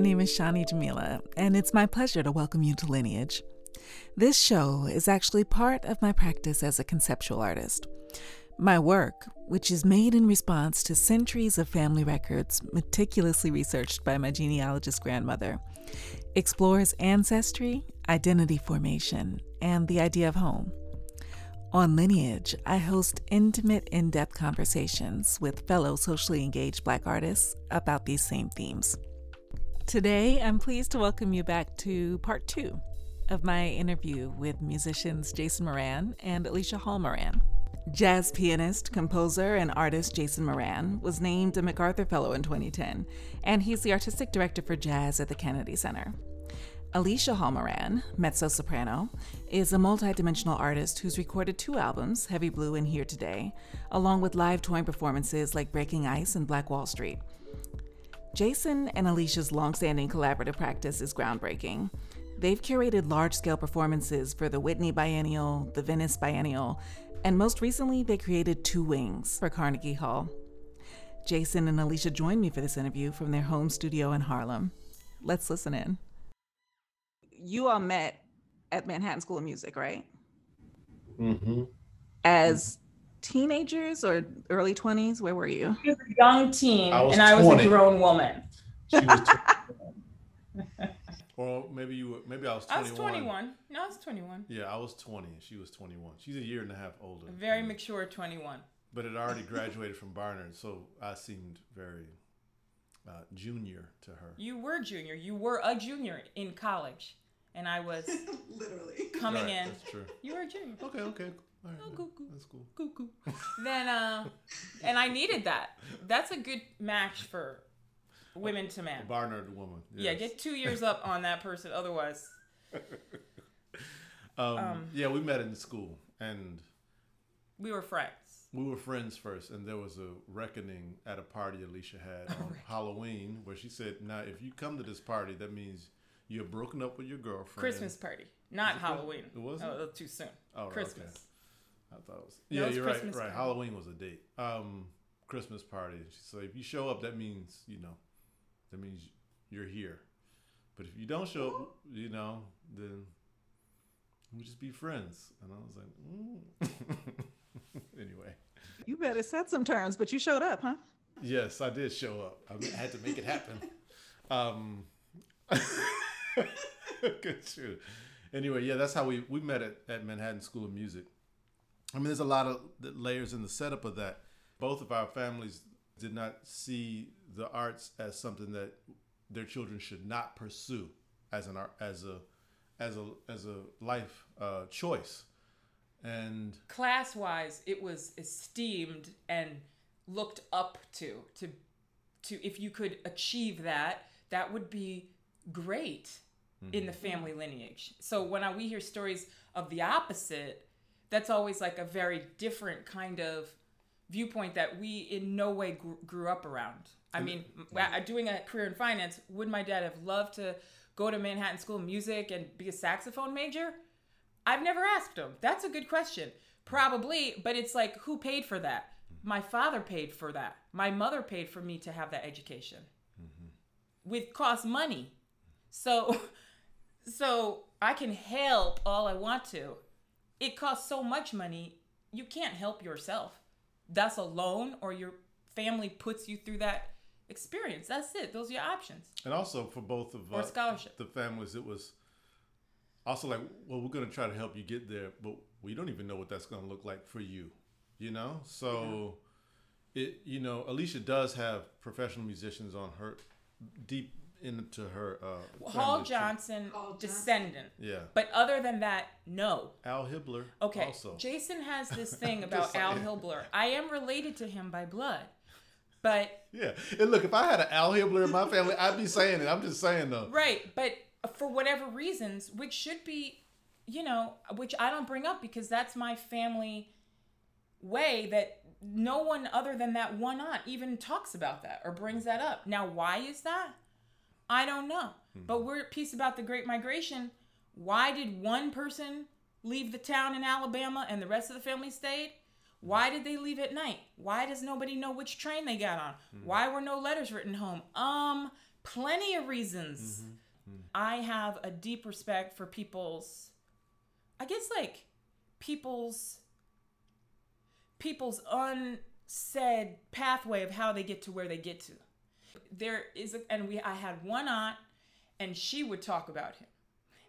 my name is Shani Jamila, and it's my pleasure to welcome you to Lineage. This show is actually part of my practice as a conceptual artist. My work, which is made in response to centuries of family records meticulously researched by my genealogist grandmother, explores ancestry, identity formation, and the idea of home. On Lineage, I host intimate, in depth conversations with fellow socially engaged Black artists about these same themes. Today, I'm pleased to welcome you back to part two of my interview with musicians Jason Moran and Alicia Hall Moran. Jazz pianist, composer, and artist Jason Moran was named a MacArthur Fellow in 2010, and he's the artistic director for jazz at the Kennedy Center. Alicia Hall Moran, mezzo soprano, is a multidimensional artist who's recorded two albums, Heavy Blue and Here Today, along with live touring performances like Breaking Ice and Black Wall Street. Jason and Alicia's longstanding collaborative practice is groundbreaking. They've curated large scale performances for the Whitney Biennial, the Venice Biennial, and most recently, they created Two Wings for Carnegie Hall. Jason and Alicia joined me for this interview from their home studio in Harlem. Let's listen in. You all met at Manhattan School of Music, right? Mm-hmm. As teenagers or early 20s? Where were you? She was a young teen, I was and I was 20. a grown woman. She was or maybe you were, maybe I was I 21. was 21. No, I was 21. Yeah, I was 20 and she was 21. She's a year and a half older. A very mature 21. But had already graduated from Barnard, so I seemed very uh, junior to her. You were junior. You were a junior in college, and I was Literally. coming Right, in. That's true. You were a junior. Okay, okay. All right, Oh, cuckoo. That's cool. Cuckoo. then, uh, and I needed that. That's a good match for women to A. Barnard woman. Yeah, get two years up on that person. Otherwise, Um, um, yeah, we met in school and we were friends. we were friends first, and there was a reckoning at a party Alicia had on Halloween where she said, "Now, if you come to this party, that means you're broken up with your girlfriend." Christmas party, not Halloween. it was Oh, too soon. Oh, Christmas. okay. I thought it was. No, Yeah, it's you're Christmas right. Right. party. Halloween was a date. Um, Christmas party. She said, if you show up, that means you know, that means you're here. But if you don't show up, you know, then we'll just be friends. And I was like, mm. anyway. You better set some terms, but you showed up, huh? Yes, I did show up. I I had to make it happen. Um, good shoot. Anyway, yeah, that's how we, we met at, at Manhattan School of Music. I mean, there's a lot of layers in the setup of that. Both of our families did not see the arts as something that their children should not pursue as an art as a as a as a life uh, choice. And class wise it was esteemed and looked up to to to if you could achieve that that would be great in the family lineage so when I, we hear stories of the opposite that's always like a very different kind of viewpoint that we in no way grew, grew up around i mean m- uh, doing a career in finance would my dad have loved to go to manhattan school of music and be a saxophone major I've never asked him. That's a good question. Probably, but it's like who paid for that? My father paid for that. My mother paid for me to have that education. Mm-hmm. With cost money. So so I can help all I want to. It costs so much money, you can't help yourself. That's a loan or your family puts you through that experience. That's it. Those are your options. and also for both of Or uh, the families, it was also like, well, we're going to try to help you get there, but we don't even know what that's going to look like for you, you know? So, it, you know, Alicia does have professional musicians on her, deep into her. Uh, Hall family tree. Johnson, descendant. Yeah. But other than that, no. Al Hibbler. Okay. Also. Jason has this thing about Al Hibbler. I am related to him by blood. But Yeah. And look, if I had an Al Hibbler in my family, I'd be saying it. I'm just saying though. right, but for whatever reasons, which should be, you know, which I don't bring up because that's my family way that no one other than that one aunt even talks about that or brings that up. Now, why is that? I don't know. Hmm. But we're at peace about the Great Migration. Why did one person leave the town in Alabama and the rest of the family stayed? Why did they leave at night? Why does nobody know which train they got on? Hmm. Why were no letters written home? Um, plenty of reasons mm-hmm. hmm. I have a deep respect for people's, I guess, like people's people's unsaid pathway of how they get to where they get to. There is, a, and we, I had one aunt, and she would talk about him,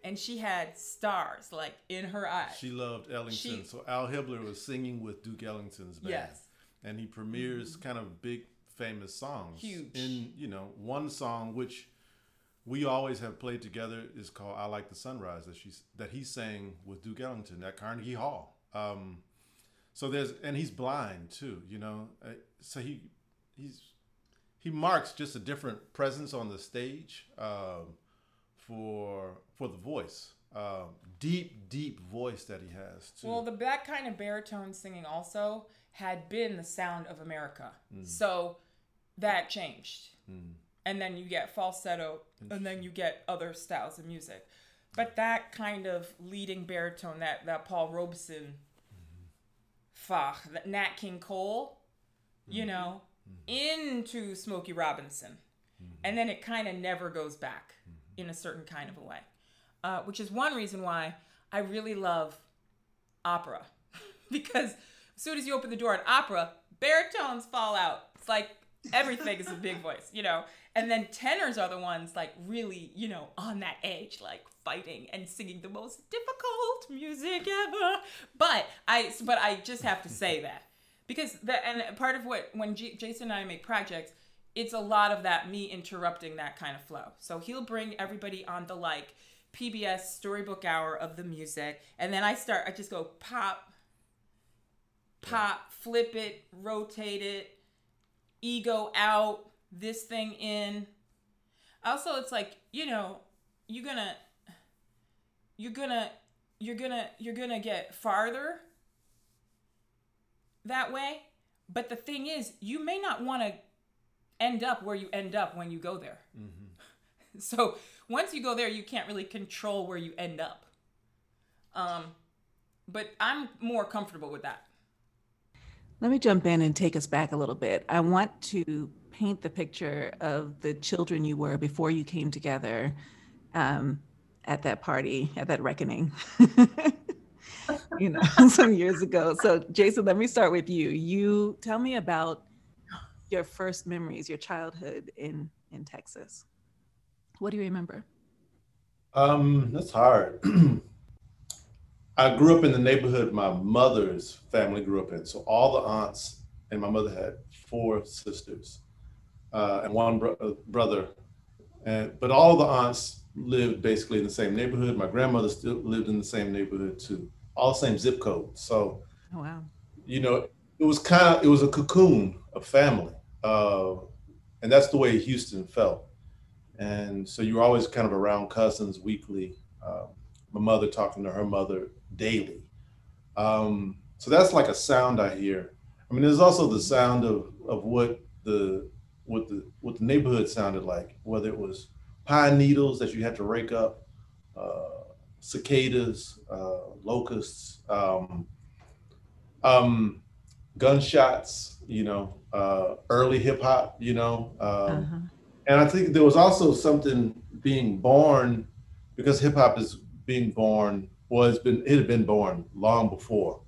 and she had stars like in her eyes. She loved Ellington. She- so Al Hibbler was singing with Duke Ellington's band. Yes. Mm-hmm. And he premieres kind of big famous songs. Huge. In, you know, one song which we always have played together is called I Like the Sunrise that she's that he sang with Duke Ellington at Carnegie Hall. Um, so there's and he's blind too, you know. Uh, so he he's he marks just a different presence on the stage um, for for the voice. Um, deep, deep voice that he has too. Well, the that kind of baritone singing also had been the sound of America. Mm. So that changed. And then you get falsetto and then you get other styles of music. But that kind of leading baritone, that, that Paul Robeson, fuck, that Nat King Cole, you know, into Smokey Robinson. And then it kind of never goes back in a certain kind of a way. Uh, which is one reason why I really love opera. because as soon as you open the door at opera, baritones fall out. It's like everything is a big voice, you know? And then tenors are the ones like really, you know, on that edge, like fighting and singing the most difficult music ever. But I, but I just have to say that because that, and part of what, when J- Jason and I make projects, it's a lot of that me interrupting that kind of flow. So he'll bring everybody on the like PBS storybook hour of the music, and then I start. I just go pop, pop, flip it, rotate it, ego out, this thing in. Also, it's like you know, you're gonna, you're gonna, you're gonna, you're gonna get farther that way. But the thing is, you may not want to end up where you end up when you go there. So once you go there, you can't really control where you end up. Um, but I'm more comfortable with that. Let me jump in and take us back a little bit. I want to paint the picture of the children you were before you came together um, at that party, at that reckoning, you know, some years ago. So, Jason, let me start with you. You tell me about your first memories, your childhood in in Texas. What do you remember? Um, that's hard. I grew up in the neighborhood my mother's family grew up in. So all the aunts and my mother had four sisters uh, and one bro- uh, brother. And but all the aunts lived basically in the same neighborhood. My grandmother still lived in the same neighborhood too. All the same zip code. So Oh wow. you know, it was kind of it was a cocoon of family, uh, and that's the way Houston felt. And so you were always kind of around cousins weekly. Um, my mother talking to her mother daily. Um, so that's like a sound I hear. I mean, there's also the sound of of what the what the what the neighborhood sounded like, whether it was pine needles that you had to rake up, uh, cicadas, uh, locusts. Um, um, gunshots, you know, uh, early hip hop, you know. Um, Uh-huh. And I think there was also something being born because hip hop is being born was been it had been born long before,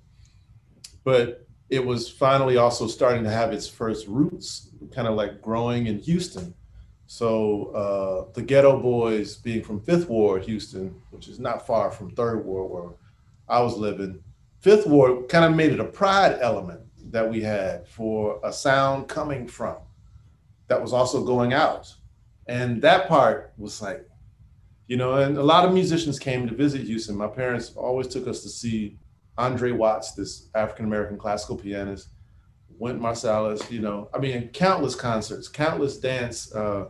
but it was finally also starting to have its first roots, kind of like growing in Houston. So uh, the Geto Boys, being from Fifth Ward, Houston, which is not far from Third Ward where I was living, Fifth Ward kind of made it a pride element that we had for a sound coming from that was also going out. And that part was like, you know, and a lot of musicians came to visit Houston. My parents always took us to see Andre Watts, this African American classical pianist, Wynton Marsalis, you know, I mean, countless concerts, countless dance uh,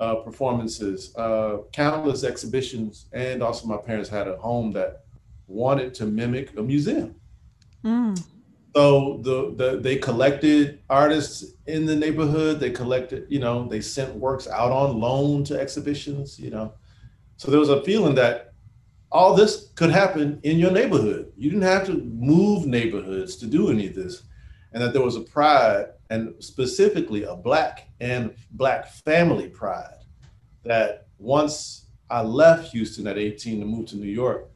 uh, performances, uh, countless exhibitions. And also, my parents had a home that wanted to mimic a museum. Mm. So the, the they collected artists in the neighborhood. They collected, you know, they sent works out on loan to exhibitions, you know. So there was a feeling that all this could happen in your neighborhood. You didn't have to move neighborhoods to do any of this. And that there was a pride and specifically a black and black family pride that once I left Houston at 18 to move to New York,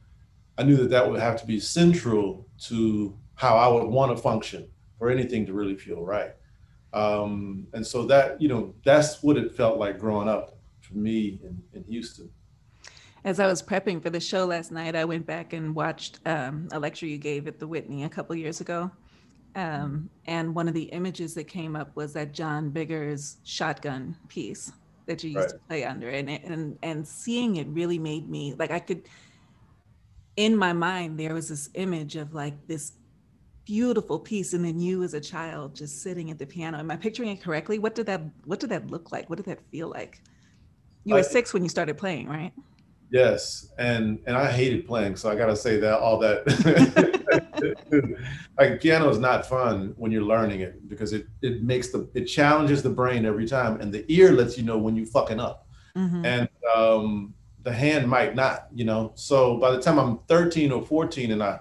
I knew that that would have to be central to how I would want to function for anything to really feel right. Um, and so that, you know, that's what it felt like growing up for me in, in Houston. As I was prepping for the show last night, I went back and watched um, a lecture you gave at the Whitney a couple years ago. Um, and one of the images that came up was that John Biggers shotgun piece that you used right. to play under. And, and, and seeing it really made me like I could, in my mind, there was this image of like this beautiful piece and then you as a child just sitting at the piano. Am i picturing it correctly? What did that what did that look like? What did that feel like? You were six when you started playing right yes and and i hated playing so i gotta say that all that like piano is not fun when you're learning it because it it makes the it challenges the brain every time and the ear lets you know when you fucking up mm-hmm. and um the hand might not you know so by the time i'm 13 or 14 and i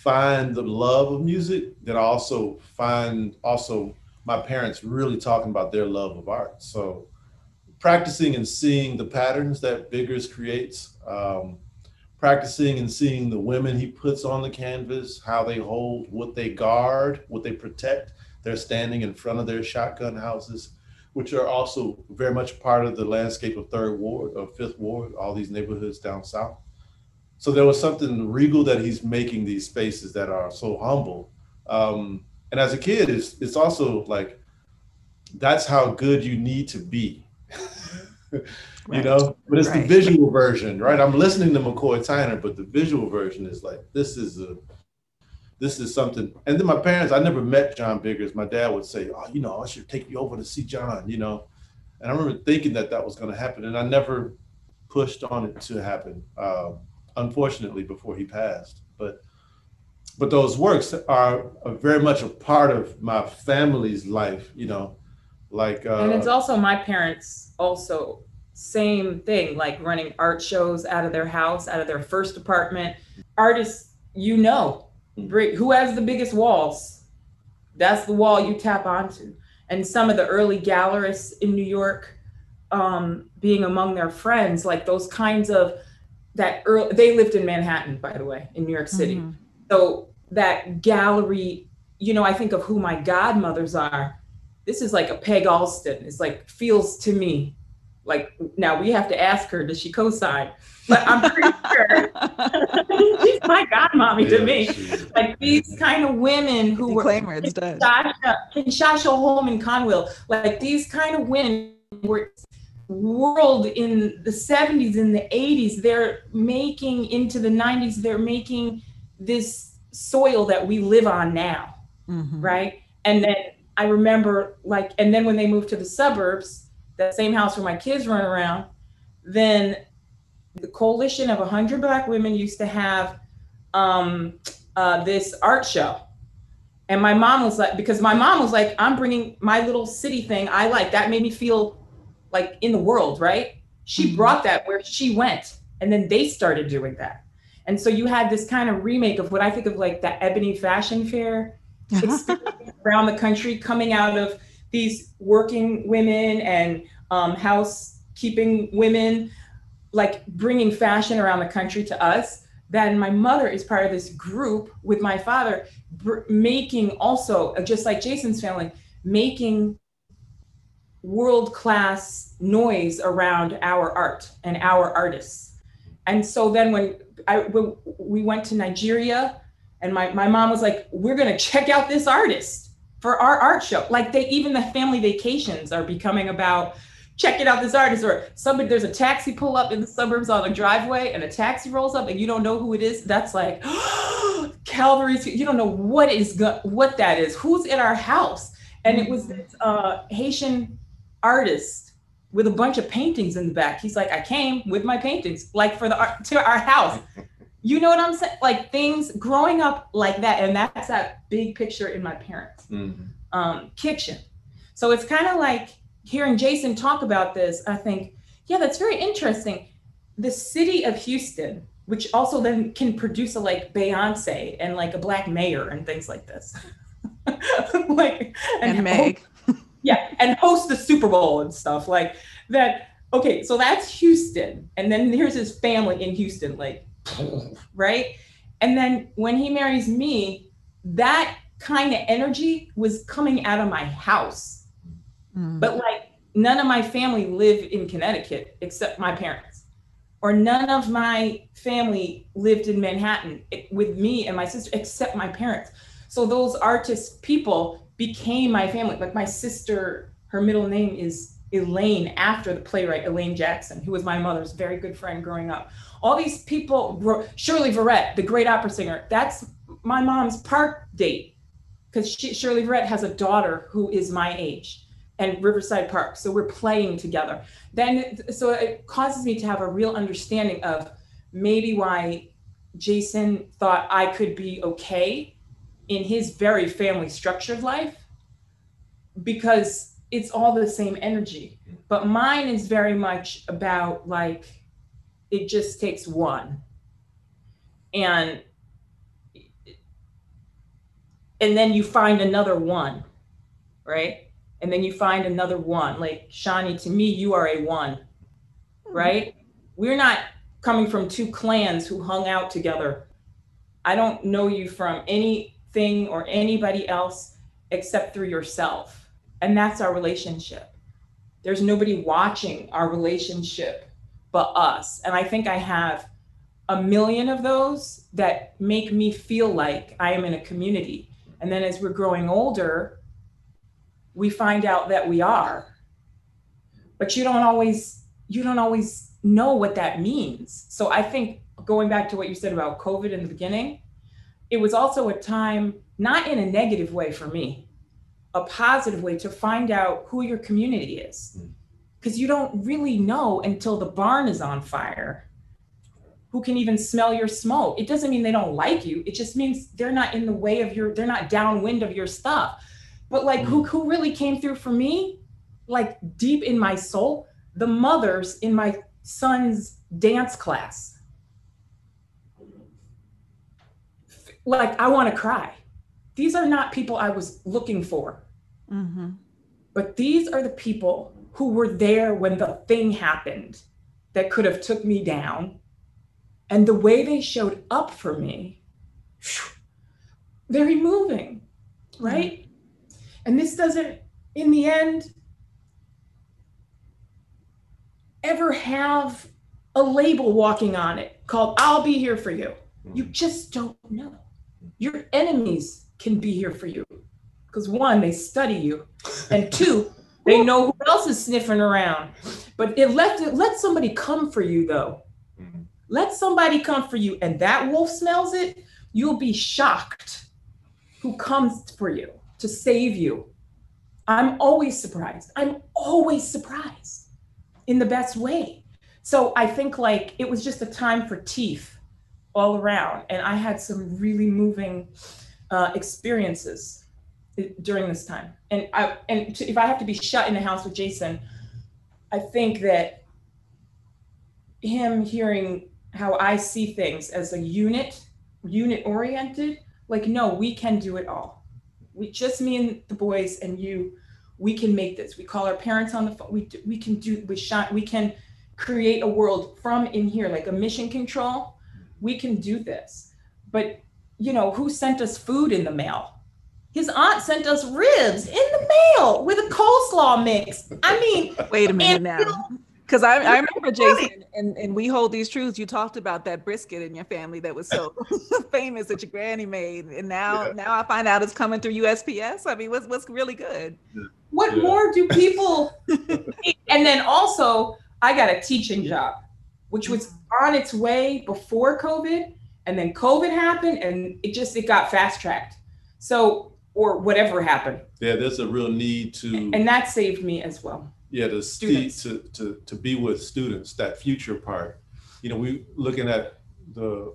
find the love of music, then I also find also my parents really talking about their love of art. So practicing and seeing the patterns that Biggers creates, um, practicing and seeing the women he puts on the canvas, how they hold, what they guard, what they protect. They're standing in front of their shotgun houses, which are also very much part of the landscape of Third Ward, of Fifth Ward, all these neighborhoods down south. So there was something regal that he's making these spaces that are so humble. Um, and as a kid, it's it's also like that's how good you need to be. you know, but it's right. the visual version, right? I'm listening to McCoy Tyner, but the visual version is like this is a this is something. And then my parents, I never met John Biggers. My dad would say, "Oh, you know, I should take you over to see John," you know. And I remember thinking that that was going to happen, and I never pushed on it to happen. Um, unfortunately, before he passed. But but those works are, are very much a part of my family's life, you know, like. Uh, and it's also my parents also same thing, like running art shows out of their house, out of their first apartment. Artists, you know, mm. who has the biggest walls? That's the wall you tap onto. And some of the early gallerists in New York, um, being among their friends, like those kinds of that early, they lived in Manhattan, by the way, in New York City. Mm-hmm. So that gallery, you know, I think of who my godmothers are. This is like a Peg Alston. It's like feels to me like now we have to ask her, does she co-sign? But I'm pretty sure she's my godmommy yeah, to me. Like these kind of women who were Claimers does. Shasha Holman Conwell like these kind of women were world in the 70s and the 80s they're making into the 90s they're making this soil that we live on now mm-hmm. right and then i remember like and then when they moved to the suburbs that same house where my kids run around then the coalition of 100 black women used to have um, uh, this art show and my mom was like because my mom was like i'm bringing my little city thing i like that made me feel like in the world, right? She mm-hmm. brought that where she went, and then they started doing that. And so you had this kind of remake of what I think of like the Ebony Fashion Fair around the country, coming out of these working women and um, housekeeping women, like bringing fashion around the country to us. Then my mother is part of this group with my father, br- making also, just like Jason's family, making world class noise around our art and our artists. And so then when I when we went to Nigeria and my, my mom was like, we're gonna check out this artist for our art show. Like they even the family vacations are becoming about checking out this artist or somebody there's a taxi pull up in the suburbs on a driveway and a taxi rolls up and you don't know who it is. That's like Calvary's you don't know what is go- what that is. Who's in our house? And it was this uh, Haitian artist with a bunch of paintings in the back. He's like, I came with my paintings, like for the art to our house. You know what I'm saying? Like things growing up like that, and that's that big picture in my parents' mm-hmm. um, kitchen. So it's kind of like hearing Jason talk about this. I think, yeah, that's very interesting. The city of Houston, which also then can produce a like Beyonce and like a black mayor and things like this. like and, and Meg yeah, and host the Super Bowl and stuff like that. okay, so that's Houston. And then here's his family in Houston, like, right? And then when he marries me, that kind of energy was coming out of my house. Mm. But like, none of my family live in Connecticut except my parents, or none of my family lived in Manhattan with me and my sister except my parents. So those artist people became my family. Like my sister, her middle name is Elaine after the playwright Elaine Jackson, who was my mother's very good friend growing up. All these people, Shirley Verrett, the great opera singer, that's my mom's park date because Shirley Verrett has a daughter who is my age and Riverside Park. So we're playing together. Then, so it causes me to have a real understanding of maybe why Jason thought I could be okay in his very family structured life because it's all the same energy. But mine is very much about like, it just takes one. And and then you find another one, right? And then you find another one. Like Shani, to me, you are a one, mm-hmm. right? We're not coming from two clans who hung out together. I don't know you from anything or anybody else except through yourself. And that's our relationship. There's nobody watching our relationship but us. And I think I have a million of those that make me feel like I am in a community and then as we're growing older, we find out that we are. But you don't always you don't always know what that means. So I think going back to what you said about COVID in the beginning, it was also a time not in a negative way for me, a positive way to find out who your community is. Because hmm. you don't really know until the barn is on fire who can even smell your smoke. It doesn't mean they don't like you. It just means they're not in the way of your, they're not downwind of your stuff. But like who, mm. who really came through for me, like deep in my soul, the mothers in my son's dance class. Like I want to cry. These are not people I was looking for. Mm-hmm. But these are the people who were there when the thing happened that could have took me down and the way they showed up for me, very moving, right? Mm-hmm. And this doesn't, in the end, ever have a label walking on it called I'll be here for you. You mm-hmm. just don't know. Your enemies can be here for you because one, they study you, and two, they know who else is sniffing around. But it let let somebody come for you though. Mm-hmm. Let somebody come for you and that wolf smells it, you'll be shocked who comes for you to save you. I'm always surprised. I'm always surprised in the best way. So I think like it was just a time for teeth all around. And I had some really moving uh, experiences during this time. And I and to, if I have to be shut in the house with Jason, I think that him hearing how I see things as a unit, unit oriented. Like, no, we can do it all. We just me and the boys and you, we can make this. We call our parents on the phone. We we can do we shot we can create a world from in here like a mission control. We can do this. But you know, who sent us food in the mail? His aunt sent us ribs in the mail with a coleslaw mix. I mean, wait a minute now. Because I, I remember Jason, and, and we hold these truths. You talked about that brisket in your family that was so famous that your granny made, and now yeah. now I find out it's coming through USPS. I mean, what's what's really good? What yeah. more do people? and then also, I got a teaching job, which was on its way before COVID, and then COVID happened, and it just it got fast tracked. So or whatever happened. Yeah, there's a real need to, and that saved me as well. Yeah to see to, to to be with students that future part. You know we looking at the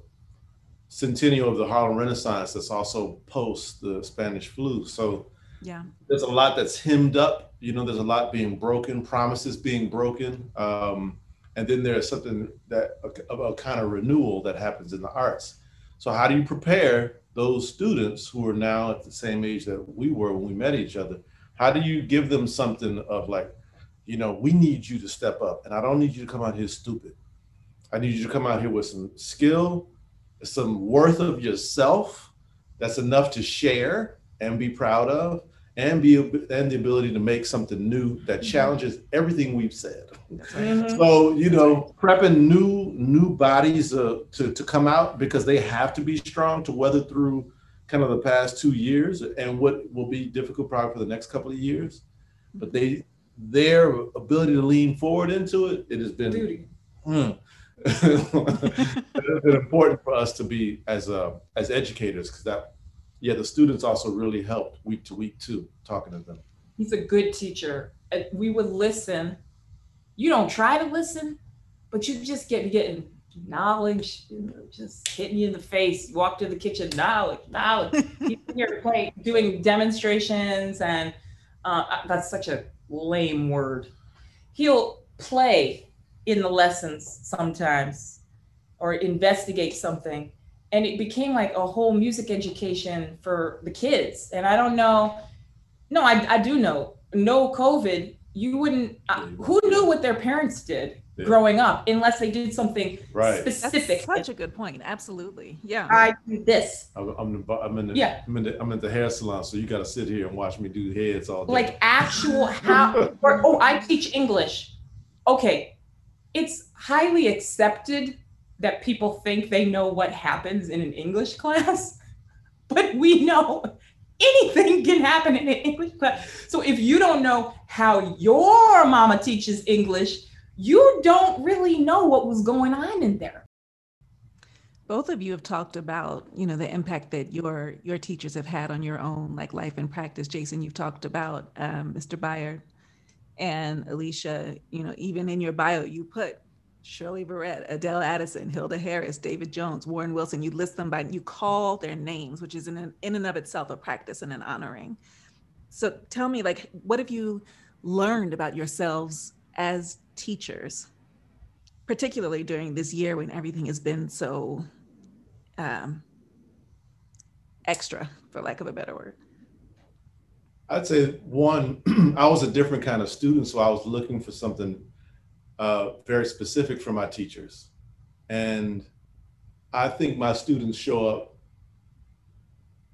centennial of the harlem renaissance that's also post the spanish flu. So yeah. there's a lot that's hemmed up. You know there's a lot being broken promises being broken. Um, and then there's something that a, kind of renewal that happens in the arts so how do you prepare those students who are now at the same age that we were when we met each other how do you give them something of like you know, we need you to step up. And I don't need you to come out here stupid. I need you to come out here with some skill, some worth of yourself that's enough to share and be proud of and be and the ability to make something new that Mm-hmm. challenges everything we've said. So you know, prepping new new bodies uh, to to come out because they have to be strong to weather through kind of the past two years and what will be difficult probably for the next couple of years. But they their ability to lean forward into it, it has been Duty. Mm. it has been important for us to be as uh, as educators because that yeah the students also really helped week to week too talking to them He's a good teacher. We would listen. You don't try to listen, but you just get getting knowledge, you know, just hitting you in the face. You walk to the kitchen, knowledge, knowledge. He's here play, doing demonstrations, and uh, that's such a lame word. He'll play in the lessons sometimes, or investigate something, and it became like a whole music education for the kids. And I don't know. No, I, I do know. No COVID, you wouldn't. Uh, who knew what their parents did Yeah. growing up unless they did something right That's specific? such a good point. Absolutely. Yeah. I do this. I'm, I'm, the, I'm in the Yeah. I'm in the I'm in the hair salon so you got to sit here and watch me do heads all day like actual how or, oh i teach english okay it's highly accepted that people think they know what happens in an english class but we know anything can happen in an english class so if you don't know how your mama teaches english you don't really know what was going on in there Both of you have talked about, you know, the impact that your your teachers have had on your own like life and practice. Jason, you've talked about um, Mr. Byard and Alicia. You know, even in your bio, you put Shirley Verrett, Adele Addison, Hilda Harris, David Jones, Warren Wilson. You list them by you call their names, which is in in and of itself a practice and an honoring. So tell me, like, what have you learned about yourselves as teachers? particularly during this year when everything has been so um, extra, for lack of a better word. I'd say one, I was a different kind of student, so I was looking for something uh, very specific for my teachers. And I think my students show up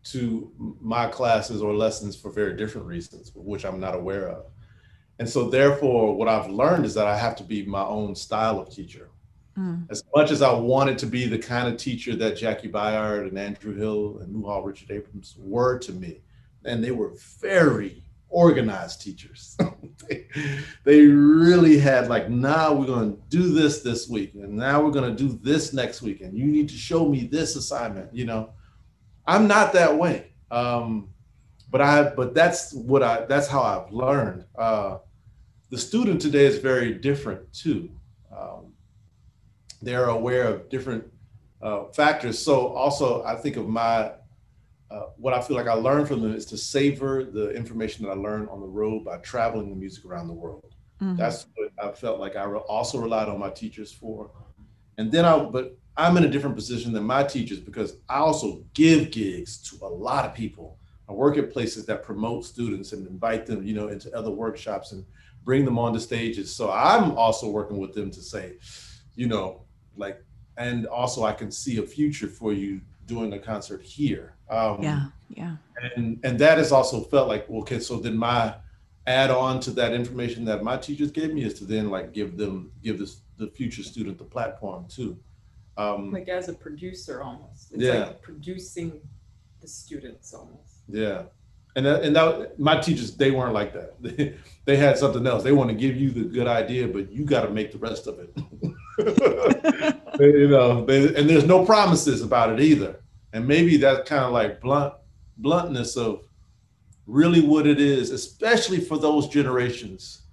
to my classes or lessons for very different reasons, which I'm not aware of. And so, therefore, what I've learned is that I have to be my own style of teacher. Mm. As much as I wanted to be the kind of teacher that Jaki Byard and Andrew Hill and Muhal Richard Abrams were to me, and they were very organized teachers. they, really had like, now we're going to do this this week, and now we're going to do this next week, and you need to show me this assignment. You know, I'm not that way, um, but I but that's what I that's how I've learned. Uh, the student today is very different too. Um, they're aware of different uh, factors. So also, I think of my uh, what I feel like I learned from them is to savor the information that I learned on the road by traveling the music around the world. Mhm. That's what I felt like I re- also relied on my teachers for. And then I, but I'm in a different position than my teachers because I also give gigs to a lot of people. I work at places that promote students and invite them, you know, into other workshops and bring them onto stages. So I'm also working with them to say, you know, like, and also I can see a future for you doing a concert here. Um, yeah, yeah. and and that has also felt like okay so then my add on to that information that my teachers gave me is to then like give them give this the future student the platform too. Um like as a producer almost. It's Yeah. like producing the students almost. Yeah. And that, and that my teachers they weren't like that. They, they had something else. They want to give you the good idea but you got to make the rest of it. You know they, and there's no promises about it either and maybe that kind of like blunt bluntness of really what it is especially for those generations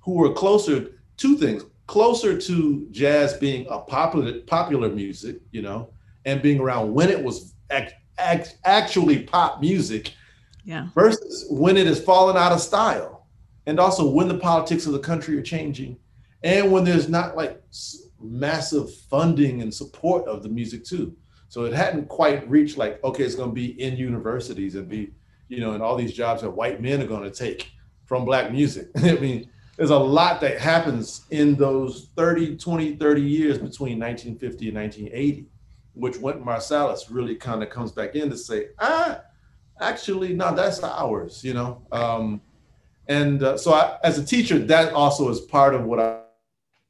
who were closer two things closer to jazz being a popular popular music you know and being around when it was act, act, actually pop music Yeah. versus when it has fallen out of style and also when the politics of the country are changing and when there's not like massive funding and support of the music too so it hadn't quite reached like okay it's going to be in universities and be you know and all these jobs that white men are going to take from black music i mean there's a lot that happens in those 30, 20, 30 years between 1950 and 1980, which Wynton Marsalis really kind of comes back in to say, ah, actually, no, that's ours, you know? Um, and uh, so I, as a teacher, that also is part of what I,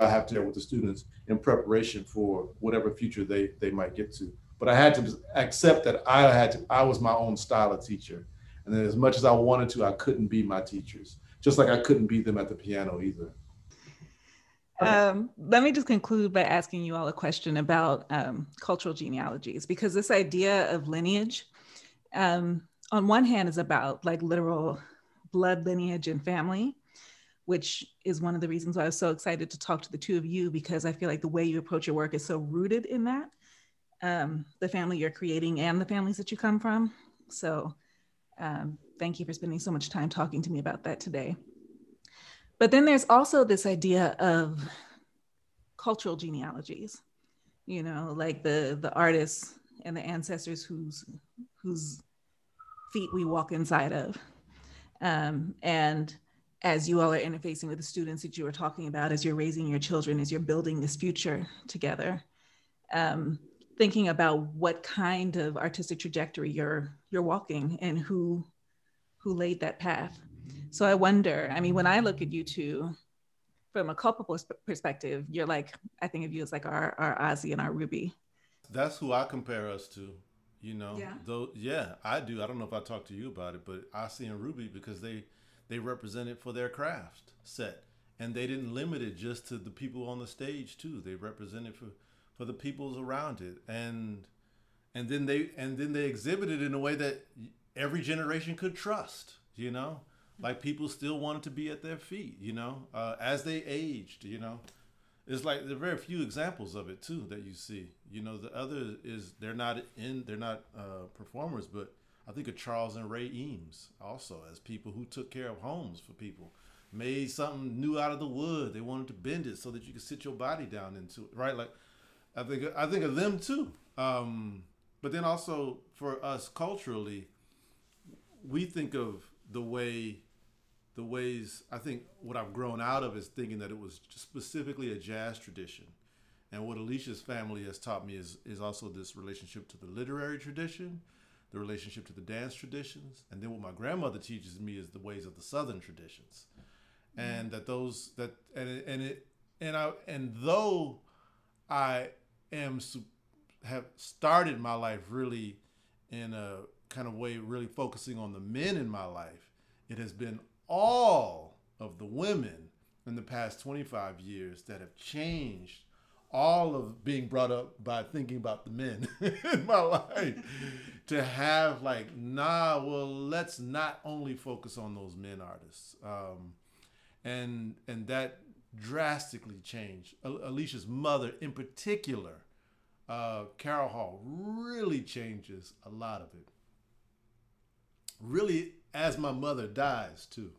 I have to do with the students in preparation for whatever future they, they might get to. But I had to accept that I had to, I was my own style of teacher. And then as much as I wanted to, I couldn't be my teachers just like I couldn't beat them at the piano either. Um, let me just conclude by asking you all a question about um, cultural genealogies, because this idea of lineage, um, on one hand, is about like literal blood lineage and family, which is one of the reasons why I was so excited to talk to the two of you, because I feel like the way you approach your work is so rooted in that um, the family you're creating and the families that you come from. So um, thank you for spending so much time talking to me about that today. But then there's also this idea of cultural genealogies, you know, like the the artists and the ancestors whose whose feet we walk inside of. Um, and as you all are interfacing with the students that you were talking about, as you're raising your children, as you're building this future together, um, thinking about what kind of artistic trajectory you're you're walking and who who laid that path. So I wonder, I mean, when I look at you two from a culpable perspective, you're like, I think of you as like our, our Ossie and our Ruby. That's who I compare us to, you know, yeah. though. Yeah, I do. I don't know if I talked to you about it, but Ossie and Ruby, because they, they represented for their craft set and they didn't limit it just to the people on the stage too. They represented for, for the peoples around it. And, and then they, and then they exhibited in a way that every generation could trust, you know? Like people still wanted to be at their feet, you know, uh, as they aged, you know. It's like there are very few examples of it too that you see. You know, the other is they're not in, they're not uh, performers, but I think of Charles and Ray Eames also as people who took care of homes for people, made something new out of the wood. They wanted to bend it so that you could sit your body down into it, right? Like I think I think of them too. Um, but then also for us culturally, we think of the way the ways I think what I've grown out of is thinking that it was specifically a jazz tradition. And what Alicia's family has taught me is is also this relationship to the literary tradition, the relationship to the dance traditions, and then what my grandmother teaches me is the ways of the southern traditions. And that those that and and it and I and though I am have started my life really in a kind of way, really focusing on the men in my life, it has been all of the women in the past 25 years that have changed all of being brought up by thinking about the men in my life. To have like nah well let's not only focus on those men artists. Um, and and that drastically changed. Alicia's mother in particular uh, carol hall really changes a lot of it. Really as my mother dies too,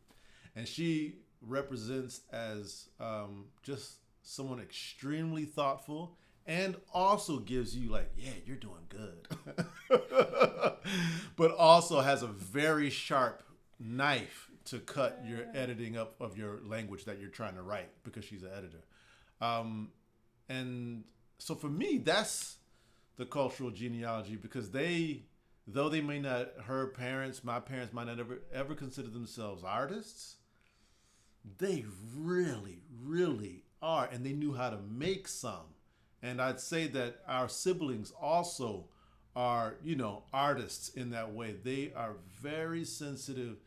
and she represents as um, just someone extremely thoughtful and also gives you like yeah you're doing good. But also has a very sharp knife to cut your editing up of your language that you're trying to write because she's an editor um, and so for me that's the cultural genealogy because they though they may not, her parents, my parents might not ever ever consider themselves artists, they really, really are, and they knew how to make some. And I'd say that our siblings also are, you know, artists in that way. They are very sensitive,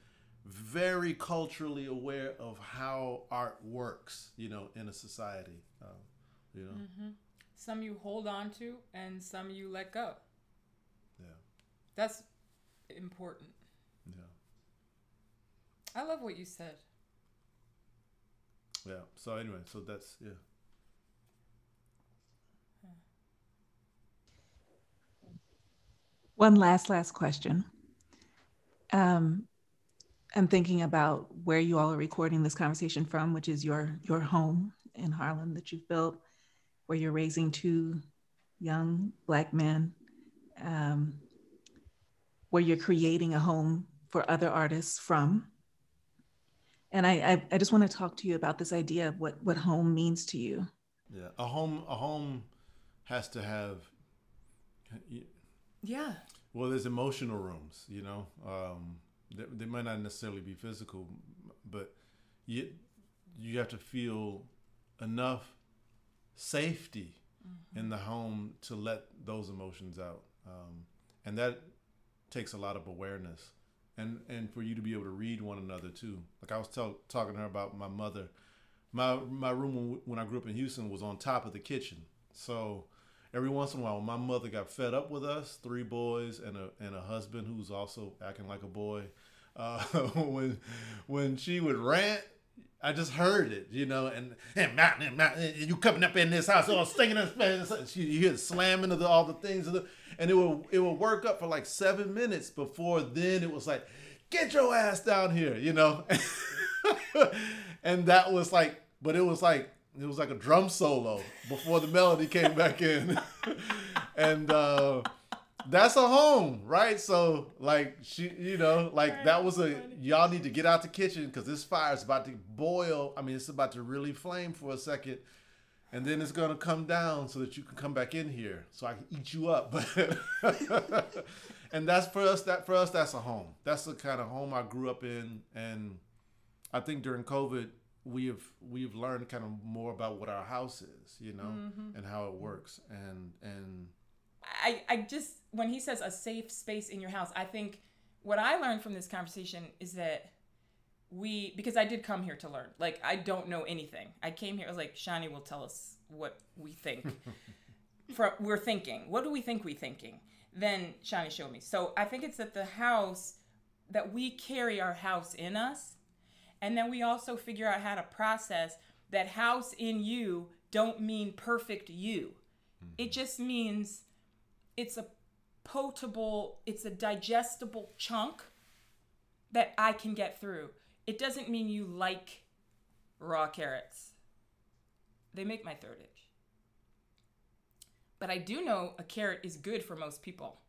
very culturally aware of how art works, you know, in a society. Uh, you know, mm-hmm. some you hold on to, and some you let go. Yeah, that's important. Yeah. I love what you said. Yeah. So anyway, so that's yeah. One last last question. Um, I'm thinking about where you all are recording this conversation from, which is your your home in Harlem that you've built, where you're raising two young black men. Um, where you're creating a home for other artists from. And I, I, I just want to talk to you about this idea of what, what home means to you. Yeah, a home a home has to have. Yeah. Well, there's emotional rooms, you know. Um, they, they might not necessarily be physical, but you you have to feel enough safety mm-hmm. in the home to let those emotions out, um, and that takes a lot of awareness, and and for you to be able to read one another too. Like I was tell, talking to her about my mother. My my room when I grew up in Houston was on top of the kitchen, so every once in a while, my mother got fed up with us, three boys and a and a husband who's also acting like a boy, uh, when when she would rant, I just heard it, you know, and and, and, and you coming up in this house, all stinging us, you hear the slamming of the, all the things, the, and it will it will work up for like seven minutes before then it was like, get your ass down here, you know, and that was like, but it was like it was like a drum solo before the melody came back in, and. uh that's a home, right? So like she, you know, like that was a y'all need to get out the kitchen because this fire is about to boil. I mean, it's about to really flame for a second, and then it's gonna come down so that you can come back in here, so I can eat you up. and that's for us. That for us, that's a home. That's the kind of home I grew up in, and I think during COVID, we have we've learned kind of more about what our house is, you know, mm-hmm. and how it works, and and I, I just when he says a safe space in your house, I think what I learned from this conversation is that we because I did come here to learn. Like I don't know anything. I came here. I was like Shani will tell us what we think. From we're thinking. What do we think we thinking? Then Shani showed me. So I think it's that the house that we carry our house in us, and then we also figure out how to process that house in you. Don't mean perfect you. Mm-hmm. It just means it's a potable, it's a digestible chunk that I can get through. It doesn't mean you like raw carrots. They make my third itch. But I do know a carrot is good for most people.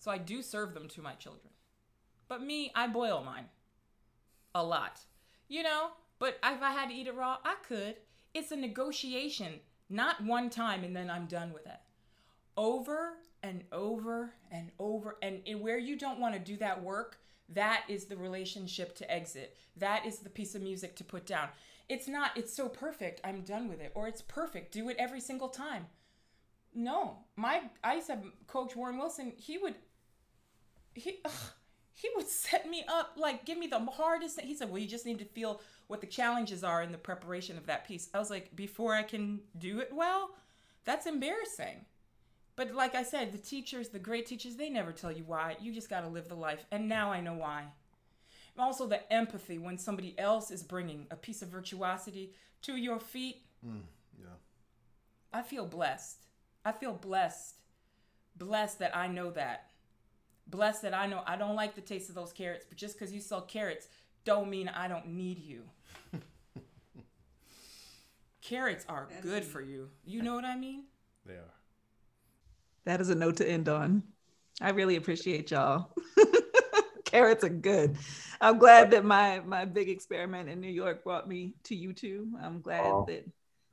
So I do serve them to my children. But me, I boil mine a lot. You know, but if I had to eat it raw, I could. It's a negotiation, not one time and then I'm done with it. Over and over and over and, where you don't want to do that work that is the relationship to exit. That is the piece of music to put down. It's not it's so perfect i'm done with it. Or it's perfect do it every single time. No. My i to coach warren wilson he would he ugh, he would set me up like give me the hardest thing. he said well you just need to feel what the challenges are in the preparation of that piece i was like before i can do it well that's embarrassing but like I said, the teachers, the great teachers, they never tell you why. You just got to live the life. And now I know why. Also, the empathy when somebody else is bringing a piece of virtuosity to your feet. Mm, yeah. I feel blessed. I feel blessed. Blessed that I know that. Blessed that I know I don't like the taste of those carrots, but just because you sell carrots don't mean I don't need you. carrots are good for you. You know what I mean? They are. That is a note to end on. I really appreciate y'all. Carrots are good. I'm glad that my my big experiment in New York brought me to you two. I'm glad oh, that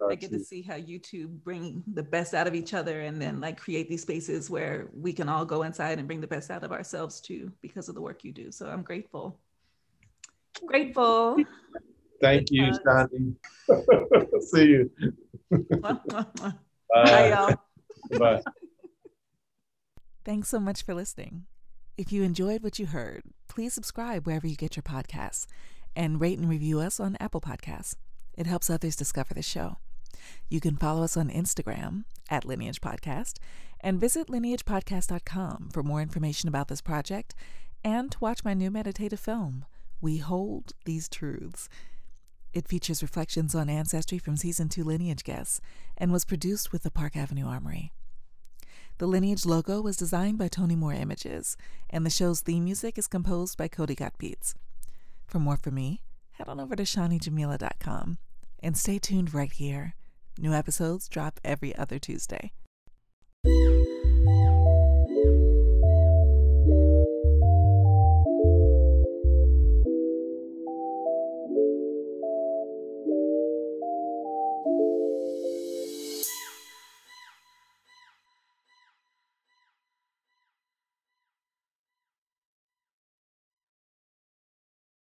I get to see how you two bring the best out of each other and then like create these spaces where we can all go inside and bring the best out of ourselves too because of the work you do. So I'm grateful. Grateful. Thank you, Shani. see you. Bye. Bye, y'all. Bye. Thanks so much for listening. If you enjoyed what you heard, please subscribe wherever you get your podcasts and rate and review us on Apple Podcasts. It helps others discover the show. You can follow us on Instagram at Lineage Podcast and visit lineagepodcast.com for more information about this project and to watch my new meditative film, We Hold These Truths. It features reflections on ancestry from season two lineage guests and was produced with the Park Avenue Armory. The Lineage logo was designed by Tony Moore Images, and the show's theme music is composed by Cody Got Beats. For more from me, head on over to ShaniJamila.com and stay tuned right here. New episodes drop every other Tuesday.